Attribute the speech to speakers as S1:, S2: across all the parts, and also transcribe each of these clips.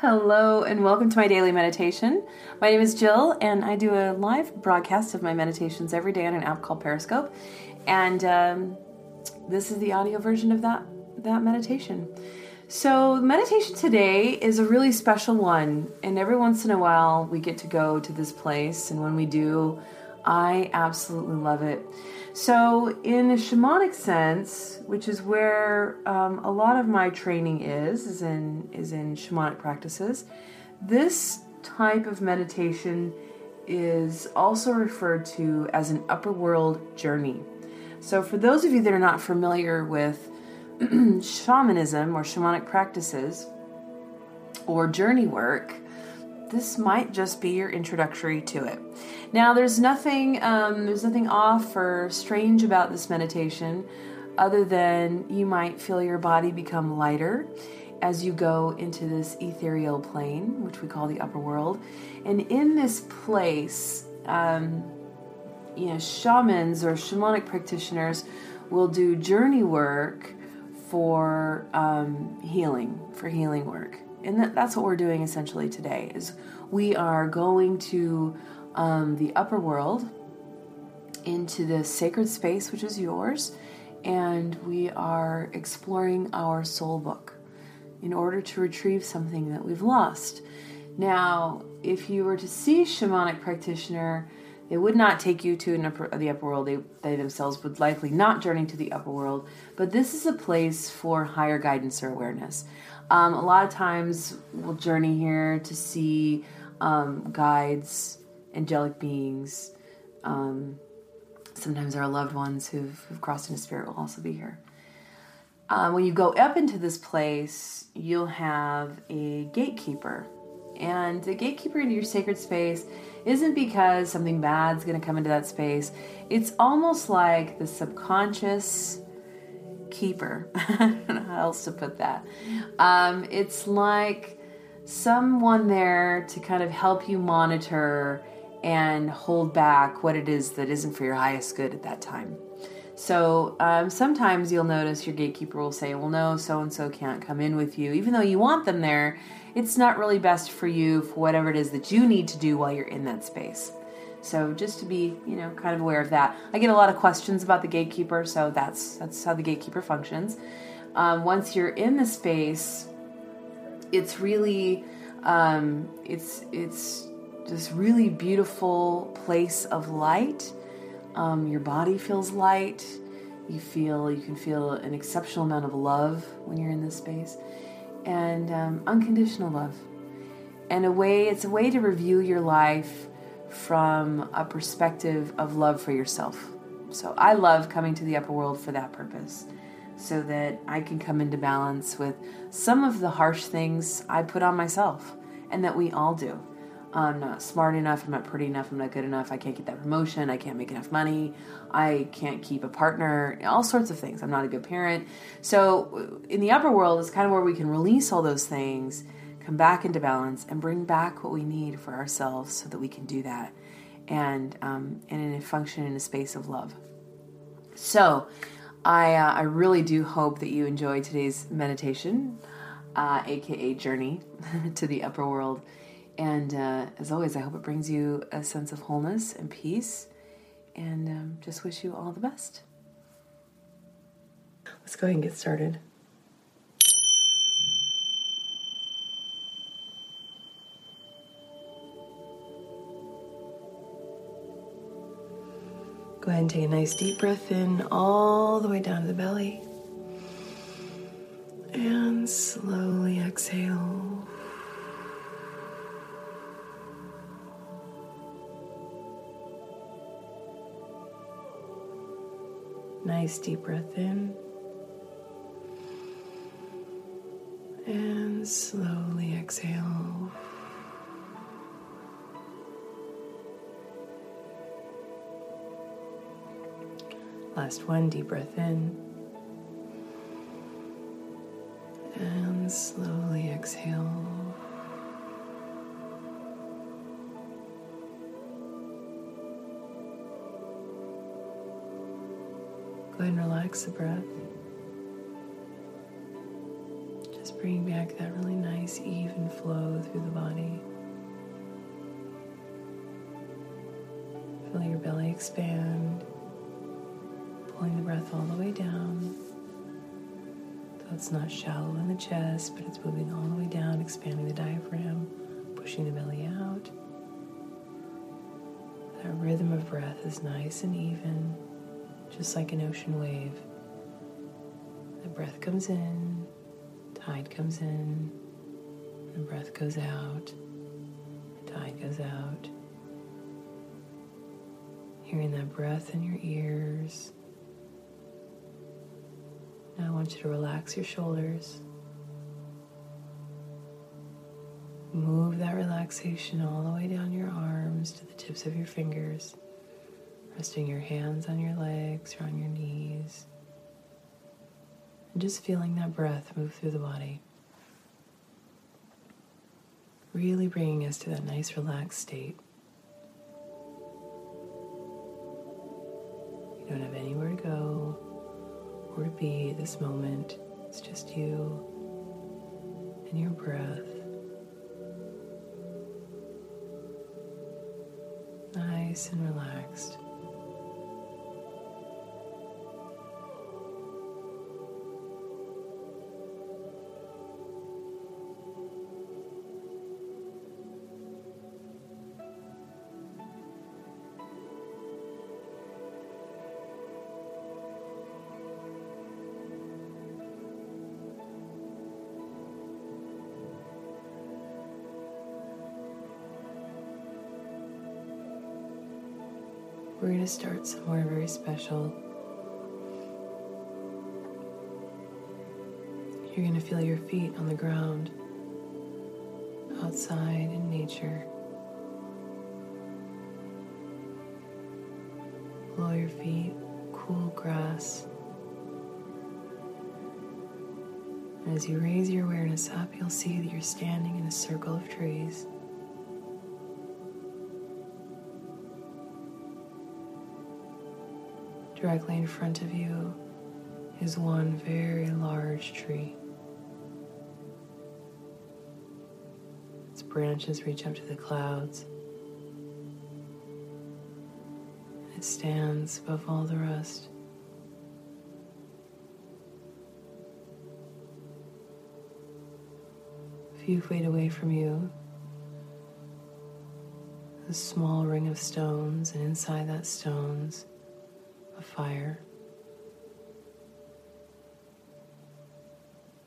S1: Hello, and welcome to my daily meditation. My name is Jill, and I do a live broadcast of my meditations every day on an app called Periscope. And um, this is the audio version of that, that meditation. So, meditation today is a really special one, and every once in a while we get to go to this place, and when we do, I absolutely love it. So, in a shamanic sense, which is where um, a lot of my training is, is in is in shamanic practices. This type of meditation is also referred to as an upper world journey. So, for those of you that are not familiar with shamanism or shamanic practices or journey work, this might just be your introductory to it. Now, there's nothing um, there's nothing off or strange about this meditation, other than you might feel your body become lighter as you go into this ethereal plane, which we call the upper world. And in this place, um, you know, shamans or shamanic practitioners will do journey work for um, healing, for healing work and that, that's what we're doing essentially today is we are going to um, the upper world into the sacred space which is yours and we are exploring our soul book in order to retrieve something that we've lost now if you were to see shamanic practitioner they would not take you to upper, the upper world. They, they themselves would likely not journey to the upper world. But this is a place for higher guidance or awareness. Um, a lot of times we'll journey here to see um, guides, angelic beings. Um, sometimes our loved ones who've, who've, crossed into spirit will also be here. Um, when you go up into this place, you'll have a gatekeeper. And the gatekeeper into your sacred space isn't because something bad's going to come into that space. It's almost like the subconscious keeper. How else to put that. Um, it's like someone there to kind of help you monitor and hold back what it is that isn't for your highest good at that time. So um, sometimes you'll notice your gatekeeper will say, Well, no, so and so can't come in with you. Even though you want them there, it's not really best for you for whatever it is that you need to do while you're in that space. So just to be, you know, kind of aware of that. I get a lot of questions about the gatekeeper, so that's that's how the gatekeeper functions. Um, once you're in the space, it's really, um, it's it's this really beautiful place of light. Um, your body feels light. You feel you can feel an exceptional amount of love when you're in this space, and um, unconditional love. And a way, it's a way to review your life from a perspective of love for yourself. So I love coming to the upper world for that purpose, so that I can come into balance with some of the harsh things I put on myself, and that we all do. I'm not smart enough, I'm not pretty enough, I'm not good enough, I can't get that promotion, I can't make enough money, I can't keep a partner, all sorts of things. I'm not a good parent. So, in the upper world is kind of where we can release all those things come back into balance and bring back what we need for ourselves so that we can do that and um, and function in a space of love. So, I uh, I really do hope that you enjoyed today's meditation, uh, aka journey to the upper world. And uh, as always, I hope it brings you a sense of wholeness and peace. And um, just wish you all the best. Let's go ahead and get started. Go ahead and take a nice deep breath in all the way down to the belly. And slowly exhale. Nice deep breath in. And slowly exhale. Last one, deep breath in. And slowly exhale. Go ahead and relax the breath. Just bring back that really nice, even flow through the body. Feel your belly expand, pulling the breath all the way down. So it's not shallow in the chest, but it's moving all the way down, expanding the diaphragm, pushing the belly out. That rhythm of breath is nice and even just like an ocean wave. The breath comes in, tide comes in, the breath goes out, the tide goes out. Hearing that breath in your ears. Now I want you to relax your shoulders. Move that relaxation all the way down your arms to the tips of your fingers resting your hands on your legs or on your knees, and just feeling that breath move through the body. Really bringing us to that nice relaxed state. You don't have anywhere to go to be this moment. It's just you and your breath. Nice and relaxed. We're going to start somewhere very special. You're going to feel your feet on the ground, outside in nature. Below your feet, cool grass. And as you raise your awareness up, you'll see that you're standing in a circle of trees. Directly in front of you is one very large tree. Its branches reach up to the clouds. It stands above all the rest. A few feet away from you, a small ring of stones, and inside that stones, a fire.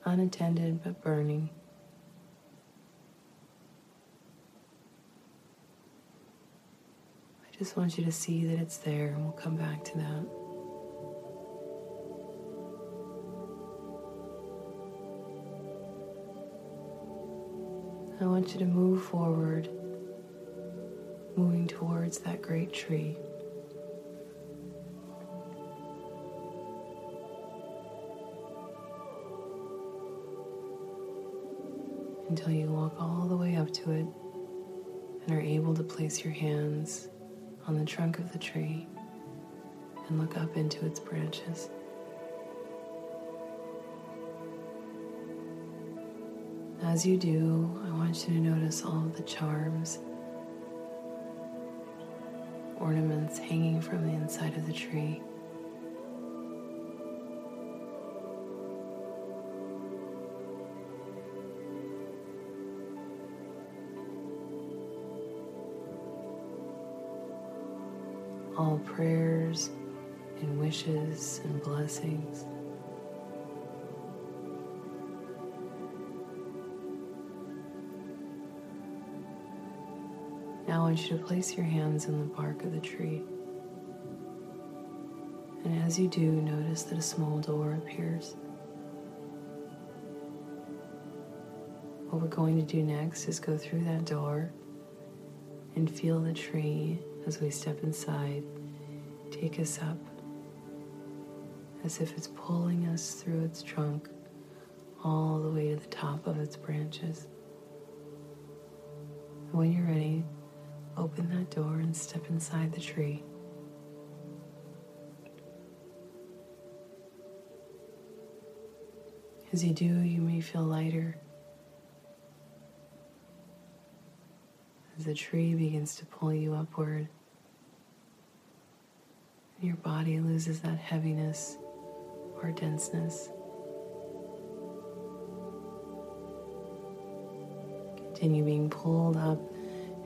S1: Unattended but burning. I just want you to see that it's there, and we'll come back to that. I want you to move forward, moving towards that great tree. Until you walk all the way up to it and are able to place your hands on the trunk of the tree and look up into its branches. As you do, I want you to notice all of the charms, ornaments hanging from the inside of the tree. Prayers and wishes and blessings. Now I want you to place your hands in the bark of the tree. And as you do, notice that a small door appears. What we're going to do next is go through that door and feel the tree as we step inside, take us up as if it's pulling us through its trunk all the way to the top of its branches. When you're ready, open that door and step inside the tree. As you do, you may feel lighter. As the tree begins to pull you upward, your body loses that heaviness or denseness. Continue being pulled up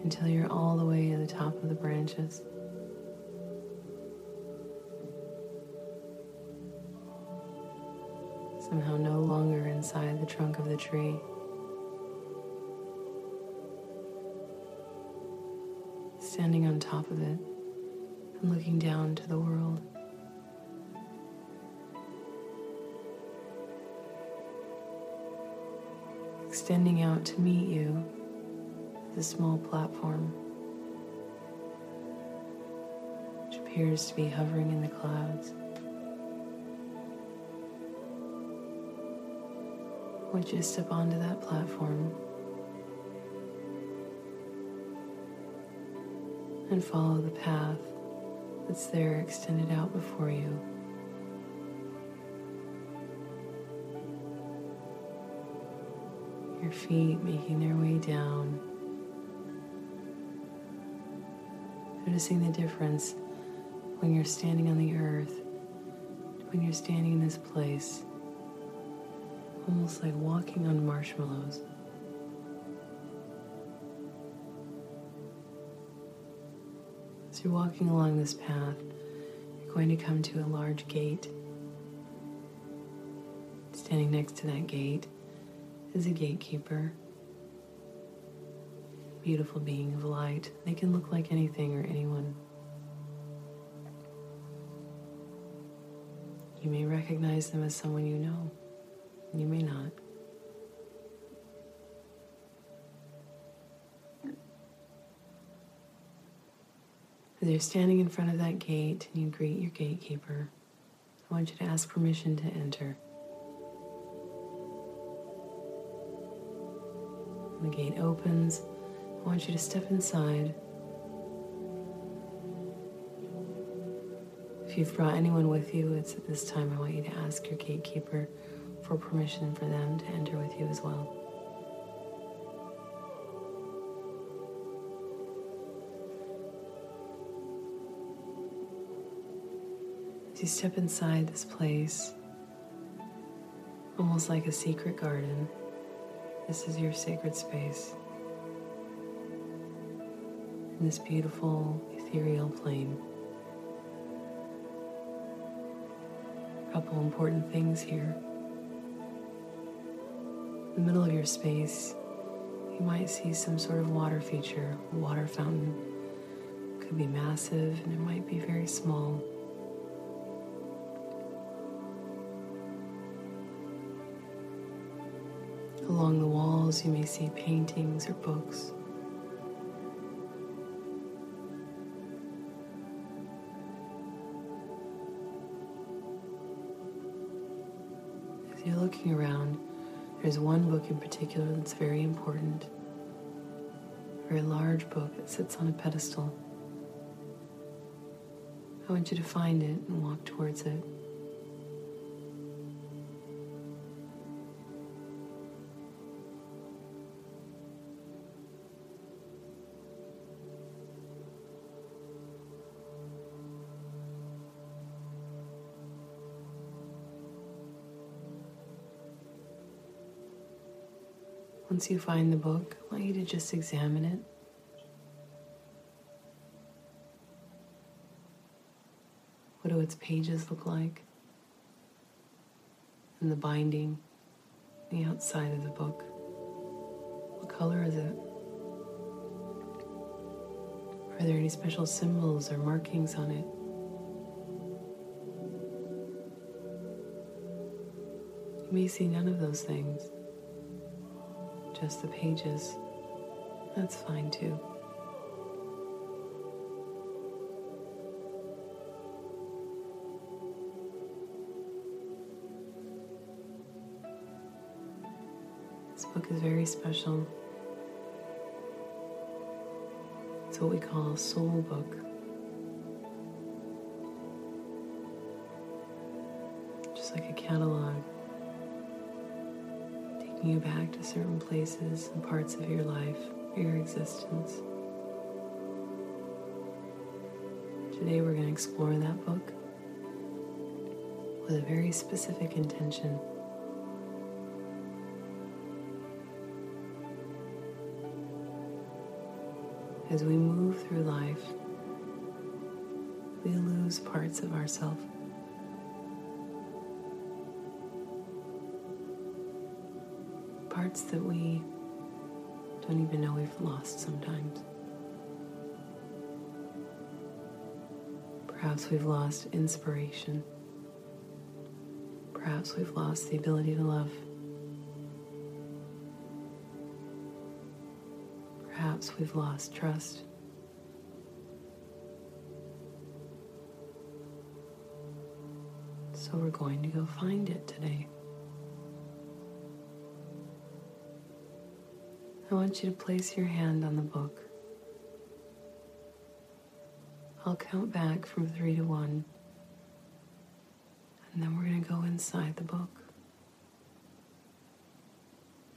S1: until you're all the way to the top of the branches. Somehow no longer inside the trunk of the tree. Standing on top of it and looking down to the world. extending out to meet you a small platform which appears to be hovering in the clouds. Would you step onto that platform and follow the path that's there extended out before you? your feet making their way down. Noticing the difference when you're standing on the earth, when you're standing in this place, almost like walking on marshmallows. You're walking along this path, you're going to come to a large gate. Standing next to that gate is a gatekeeper. Beautiful being of light. They can look like anything or anyone. You may recognize them as someone you know. You may not. As you're standing in front of that gate and you greet your gatekeeper, I want you to ask permission to enter. When the gate opens, I want you to step inside. If you've brought anyone with you, it's at this time I want you to ask your gatekeeper for permission for them to enter with you as well. As you step inside this place, almost like a secret garden, this is your sacred space in this beautiful ethereal plane. A couple important things here. In the middle of your space, you might see some sort of water feature, a water fountain. It could be massive and it might be very small. Along the walls, you may see paintings or books. As you're looking around, there's one book in particular that's very important. A very large book that sits on a pedestal. I want you to find it and walk towards it. Once you find the book, I want you to just examine it. What do its pages look like? And the binding, the outside of the book. What color is it? Are there any special symbols or markings on it? You may see none of those things just the pages, that's fine too. This book is very special. It's what we call a soul book. Certain places and parts of your life, your existence. Today we're going to explore that book with a very specific intention. As we move through life, we lose parts of ourselves. That we don't even know we've lost sometimes. Perhaps we've lost inspiration. Perhaps we've lost the ability to love. Perhaps we've lost trust. So we're going to go find it today. I want you to place your hand on the book. I'll count back from three to one, and then we're going to go inside the book.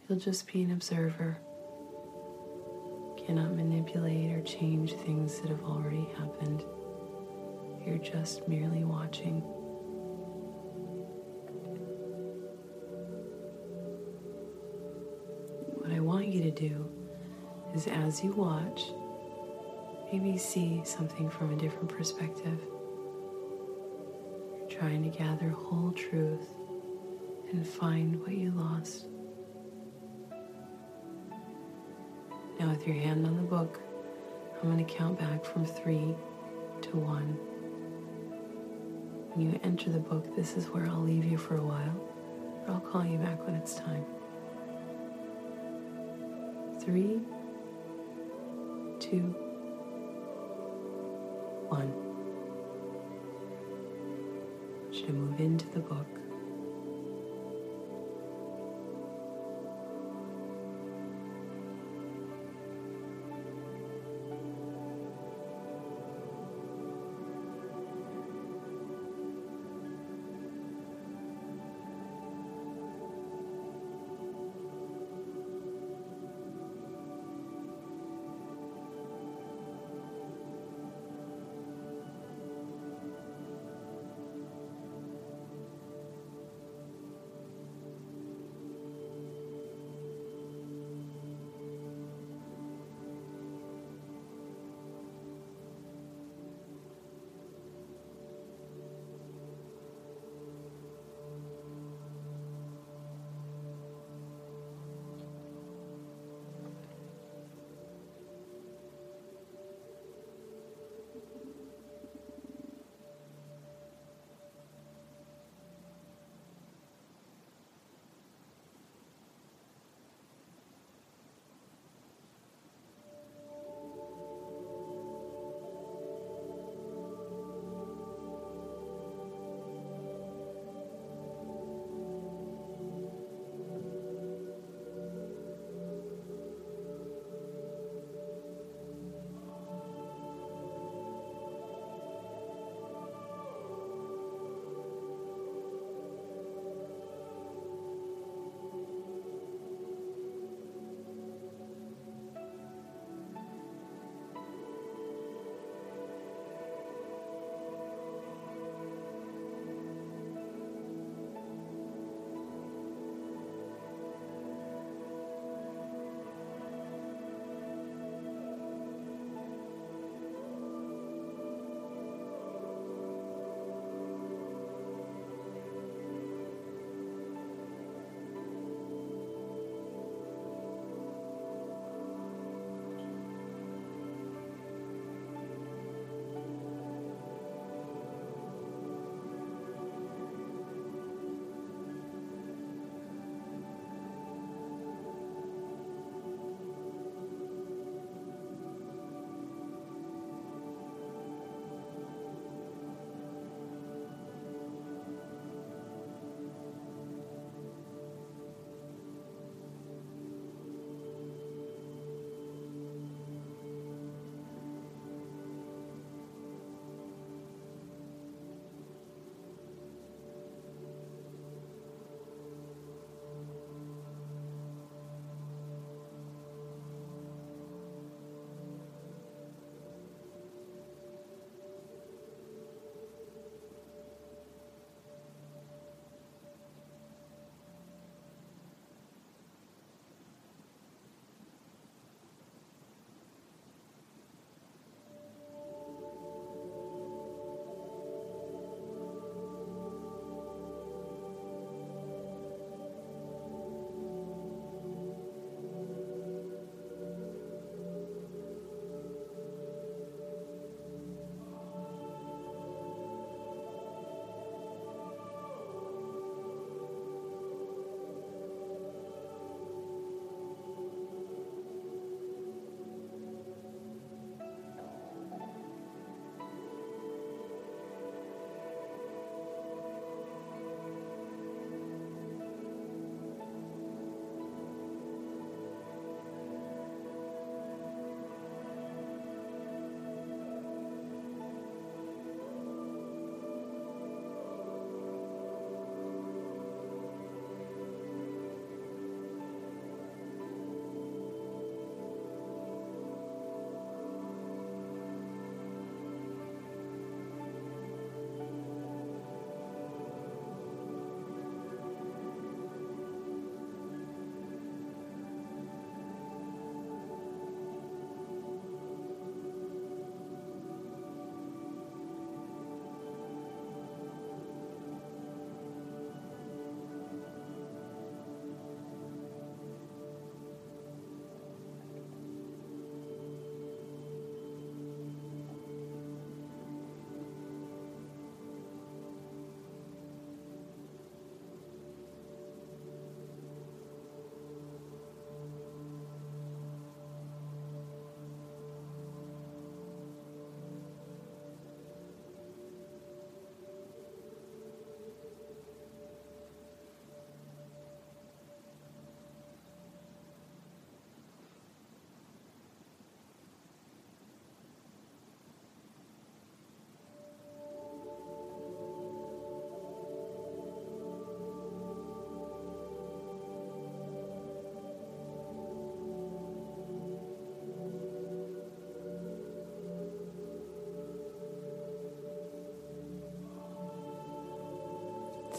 S1: You'll just be an observer, cannot manipulate or change things that have already happened. You're just merely watching. Do is as you watch, maybe see something from a different perspective. You're trying to gather whole truth and find what you lost. Now, with your hand on the book, I'm going to count back from three to one. When you enter the book, this is where I'll leave you for a while, but I'll call you back when it's time. Three, two, one. To move into the book.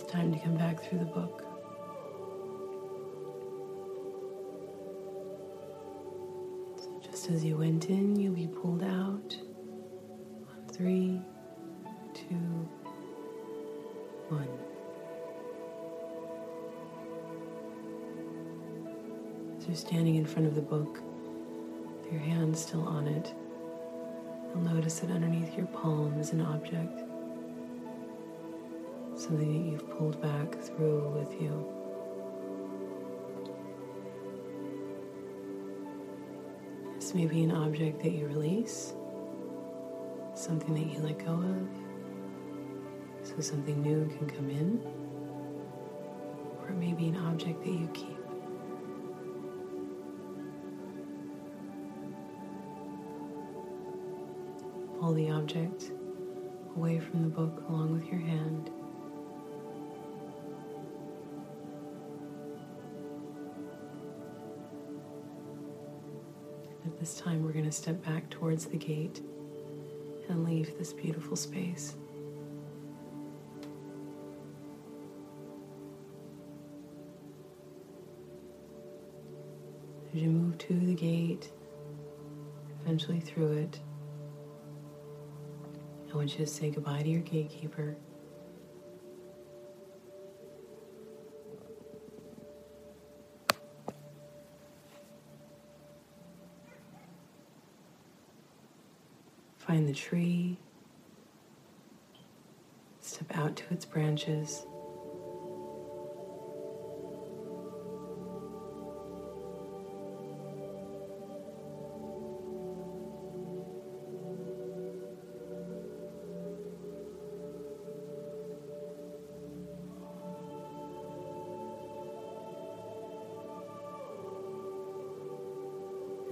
S1: Time to come back through the book. So just as you went in, you'll be pulled out on three, two, one. As you're standing in front of the book, with your hand still on it, you'll notice that underneath your palm is an object something that you've pulled back through with you. This may be an object that you release, something that you let go of, so something new can come in, or it may be an object that you keep. Pull the object away from the book along with your hand. This time we're going to step back towards the gate and leave this beautiful space. As you move to the gate, eventually through it, I want you to say goodbye to your gatekeeper. Find the tree, step out to its branches.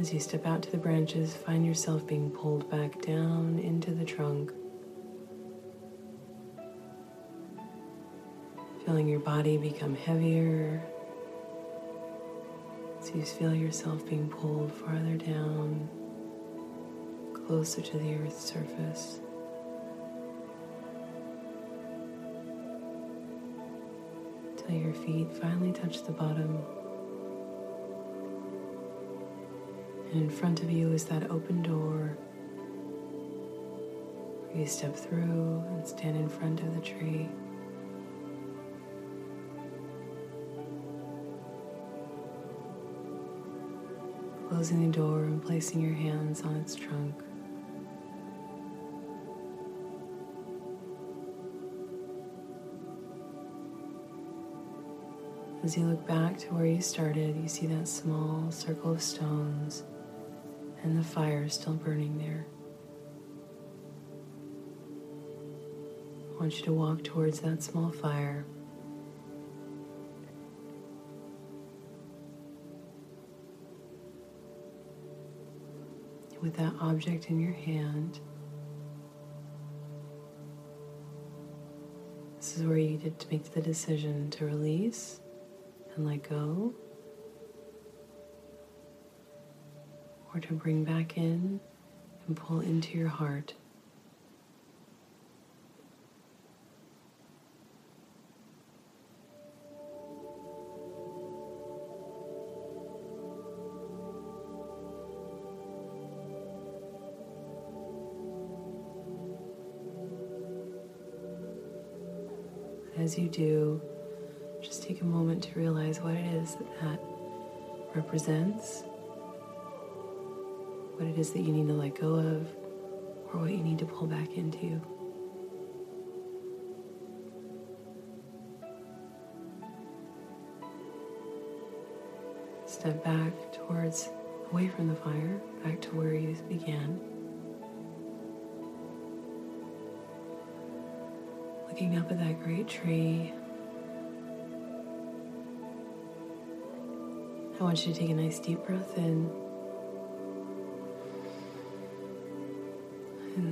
S1: As you step out to the branches, find yourself being pulled back down into the trunk. Feeling your body become heavier. So you feel yourself being pulled farther down, closer to the earth's surface. Till your feet finally touch the bottom. And in front of you is that open door you step through and stand in front of the tree. Closing the door and placing your hands on its trunk. As you look back to where you started, you see that small circle of stones and the fire is still burning there. I want you to walk towards that small fire. With that object in your hand, this is where you get to make the decision to release and let go. Or to bring back in and pull into your heart. As you do, just take a moment to realize what it is that, that represents what it is that you need to let go of, or what you need to pull back into. Step back towards, away from the fire, back to where you began. Looking up at that great tree. I want you to take a nice deep breath in.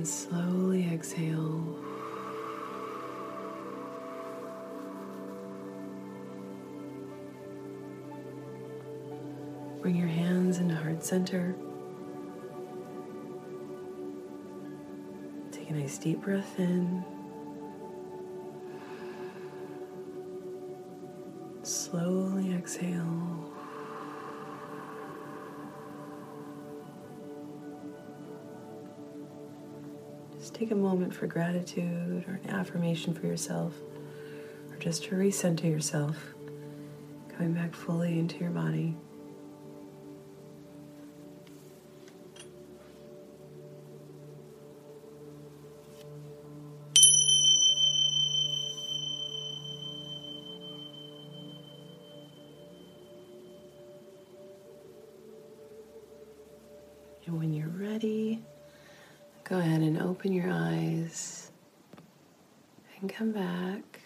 S1: And slowly exhale. Bring your hands into heart center. Take a nice deep breath in. slowly exhale. Just take a moment for gratitude or an affirmation for yourself, or just to recenter yourself, coming back fully into your body. Open your eyes and come back.